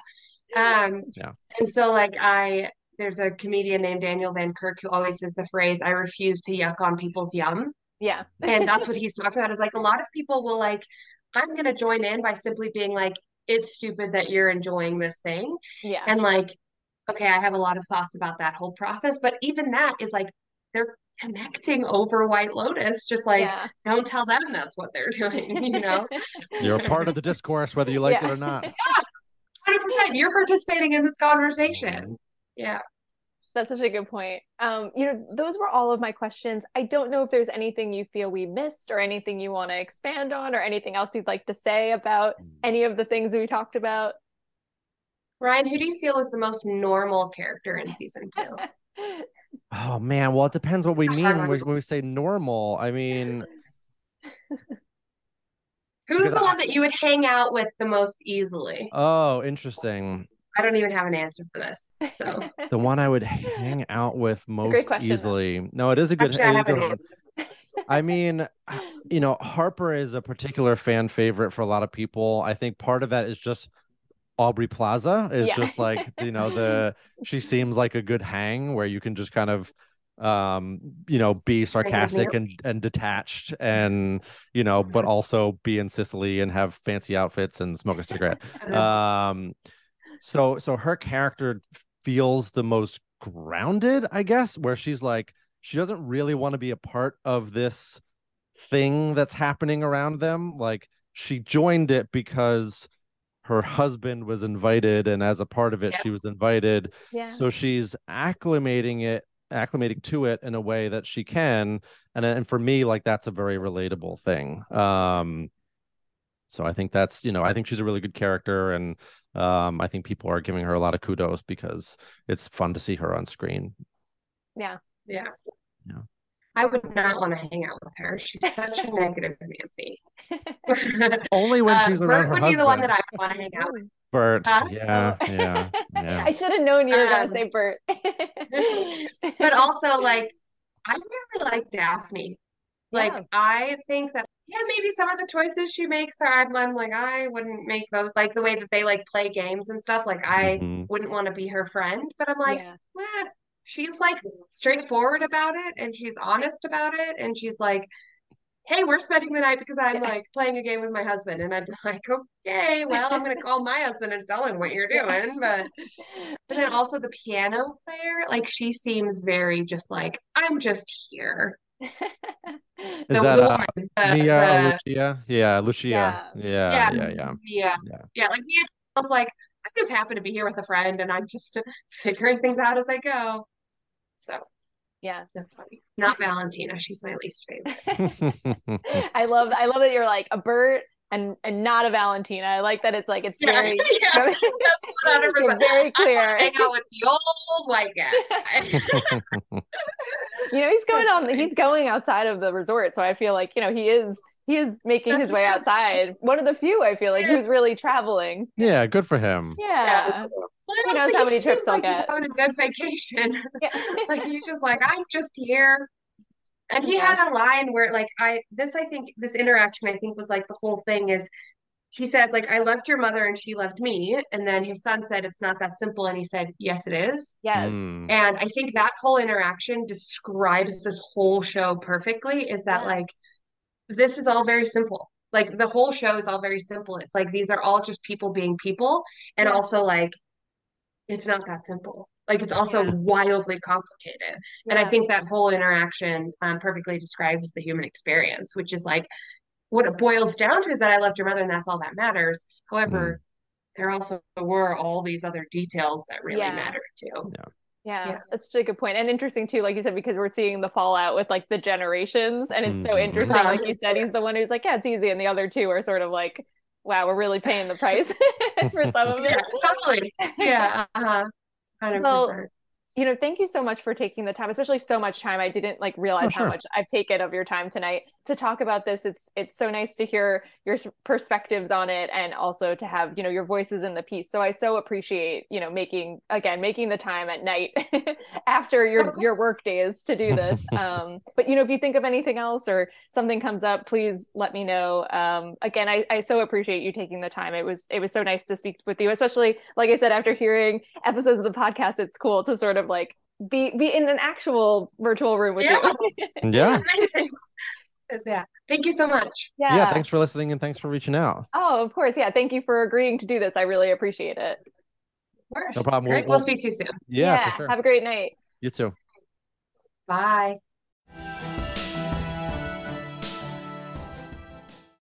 Speaker 4: Um yeah. and so like i there's a comedian named daniel van kirk who always says the phrase i refuse to yuck on people's yum.
Speaker 3: Yeah.
Speaker 4: And that's what he's talking about is like a lot of people will like i'm going to join in by simply being like it's stupid that you're enjoying this thing.
Speaker 3: Yeah.
Speaker 4: And like okay, I have a lot of thoughts about that whole process. But even that is like they're connecting over White Lotus, just like yeah. don't tell them that's what they're doing, you know?
Speaker 2: You're a part of the discourse, whether you like yeah. it or not.
Speaker 4: Yeah, 100%. You're participating in this conversation. Mm-hmm. Yeah.
Speaker 3: That's such a good point. Um, you know, those were all of my questions. I don't know if there's anything you feel we missed or anything you want to expand on or anything else you'd like to say about mm. any of the things we talked about.
Speaker 4: Ryan, who do you feel is the most normal character in season two?
Speaker 2: oh man, well it depends what we mean when we, when we say normal. I mean,
Speaker 4: who's the I... one that you would hang out with the most easily?
Speaker 2: Oh, interesting.
Speaker 4: I don't even have an answer for this. So
Speaker 2: the one I would hang out with most question, easily. Though. No, it is a good.
Speaker 4: Actually, I, have an answer.
Speaker 2: I mean, you know, Harper is a particular fan favorite for a lot of people. I think part of that is just Aubrey Plaza is yeah. just like you know the she seems like a good hang where you can just kind of um you know be sarcastic and and detached and you know but mm-hmm. also be in Sicily and have fancy outfits and smoke a cigarette um so so her character feels the most grounded I guess where she's like she doesn't really want to be a part of this thing that's happening around them like she joined it because her husband was invited and as a part of it she was invited
Speaker 3: yeah.
Speaker 2: so she's acclimating it acclimating to it in a way that she can and and for me like that's a very relatable thing um so i think that's you know i think she's a really good character and um i think people are giving her a lot of kudos because it's fun to see her on screen
Speaker 3: yeah
Speaker 4: Yeah.
Speaker 2: Yeah.
Speaker 4: I would not want to hang out with her. She's such a negative Nancy.
Speaker 2: Only when
Speaker 4: Uh,
Speaker 2: she's around
Speaker 4: Bert
Speaker 2: her
Speaker 4: would
Speaker 2: husband.
Speaker 4: be the one that I would want to hang out with.
Speaker 2: Bert.
Speaker 4: Huh?
Speaker 2: Yeah, yeah, yeah.
Speaker 3: I should have known you were gonna
Speaker 4: Um,
Speaker 3: say Bert.
Speaker 4: But also, like, I really like Daphne. Like,
Speaker 3: Yeah.
Speaker 4: I think that, yeah, maybe some of the choices she makes are, I'm, I'm like, I wouldn't make those, like the way that they like play games and stuff. Like, I
Speaker 2: Mhm.
Speaker 4: wouldn't want to be her friend, but I'm like,
Speaker 3: yeah.
Speaker 4: eh, she's like straightforward about it and she's honest about it. And she's like, hey, we're spending the night because I'm like playing a game with my husband. And i'm like, okay, well, I'm going to call my husband and tell him what you're doing. But, but then also the piano player, like, she seems very just like, I'm just here.
Speaker 2: Is
Speaker 4: The,
Speaker 2: that
Speaker 4: the
Speaker 2: uh,
Speaker 4: woman, the,
Speaker 2: Mia
Speaker 4: the-
Speaker 2: Lucia? Yeah, Lucia.
Speaker 3: Yeah.
Speaker 2: Yeah,
Speaker 4: yeah,
Speaker 2: yeah, yeah.
Speaker 4: yeah,
Speaker 2: Yeah.
Speaker 4: yeah. Like me, I was like, I just happen to be here with a friend, and I'm just figuring things out as I go. So
Speaker 3: yeah.
Speaker 4: that's funny. Not Valentina; she's my least favorite.
Speaker 3: I love I love that you're like a Bert and and not a Valentina. I like that it's like it's very
Speaker 4: yeah, that's one hundred percent
Speaker 3: very clear.
Speaker 4: to hang out with the old white guy.
Speaker 3: you know, he's going
Speaker 4: That's
Speaker 3: on
Speaker 4: funny.
Speaker 3: he's going outside of the resort. So I feel like, you know, he is he is making his way outside. One of the few I feel like
Speaker 4: Yeah.
Speaker 3: who's really traveling.
Speaker 2: yeah, good for him.
Speaker 3: Yeah.
Speaker 4: Well,
Speaker 3: Who knows
Speaker 4: also,
Speaker 3: how many
Speaker 4: seems
Speaker 3: trips he'll
Speaker 4: like he's
Speaker 3: get.
Speaker 4: having a good vacation.
Speaker 3: Yeah.
Speaker 4: like he's just like I'm just here. And he
Speaker 3: Yeah.
Speaker 4: had a line where like I this I think this interaction I think was like the whole thing is he said like I loved your mother and she loved me and then his son said it's not that simple and he said yes it is.
Speaker 3: Yes.
Speaker 2: Mm.
Speaker 4: And I think that whole interaction describes this whole show perfectly is that
Speaker 3: Yeah.
Speaker 4: like this is all very simple. Like the whole show is all very simple. It's like these are all just people being people and
Speaker 3: Yeah.
Speaker 4: also like it's not that simple. Like it's also
Speaker 3: Yeah.
Speaker 4: wildly complicated. And I think that whole interaction um, perfectly describes the human experience, which is like what it boils down to is that I loved your mother and that's all that matters. However, there also were all these other details that really
Speaker 3: Yeah.
Speaker 4: mattered too.
Speaker 3: Yeah,
Speaker 4: Yeah.
Speaker 3: that's such a good point. And interesting too, like you said, because we're seeing the fallout with like the generations. And it's so
Speaker 2: Mhm.
Speaker 3: interesting. Like you said, he's the one who's like, yeah, it's easy. And the other two are sort of like, wow, we're really paying the price for some of it.
Speaker 4: Yeah, totally. Yeah, uh-huh. 100%.
Speaker 3: Well, you know, thank you so much for taking the time, especially so much time. I didn't like realize
Speaker 2: Oh,
Speaker 3: how much I've taken of your time tonight to talk about this. It's it's so nice to hear your perspectives on it and also to have, you know, your voices in the piece. So I so appreciate, you know, making again, making the time at night after your your work days to do this. Um but you know, if you think of anything else or something comes up, please let me know. Um again, I I so appreciate you taking the time. It was it was so nice to speak with you, especially like I said after hearing episodes of the podcast, it's cool to sort of like be be in an actual virtual room with
Speaker 4: Yeah.
Speaker 3: you.
Speaker 2: Yeah.
Speaker 4: Amazing. Yeah. Thank you so much.
Speaker 3: yeah.
Speaker 2: Yeah. Thanks for listening and thanks for reaching out.
Speaker 3: Oh, of course. Yeah. Thank you for agreeing to do this. I really appreciate it.
Speaker 4: Of course.
Speaker 2: No problem.
Speaker 4: Great.
Speaker 2: We'll-
Speaker 4: We'll speak to you soon.
Speaker 2: Yeah, for sure.
Speaker 3: Have a great night.
Speaker 2: You too.
Speaker 4: Bye.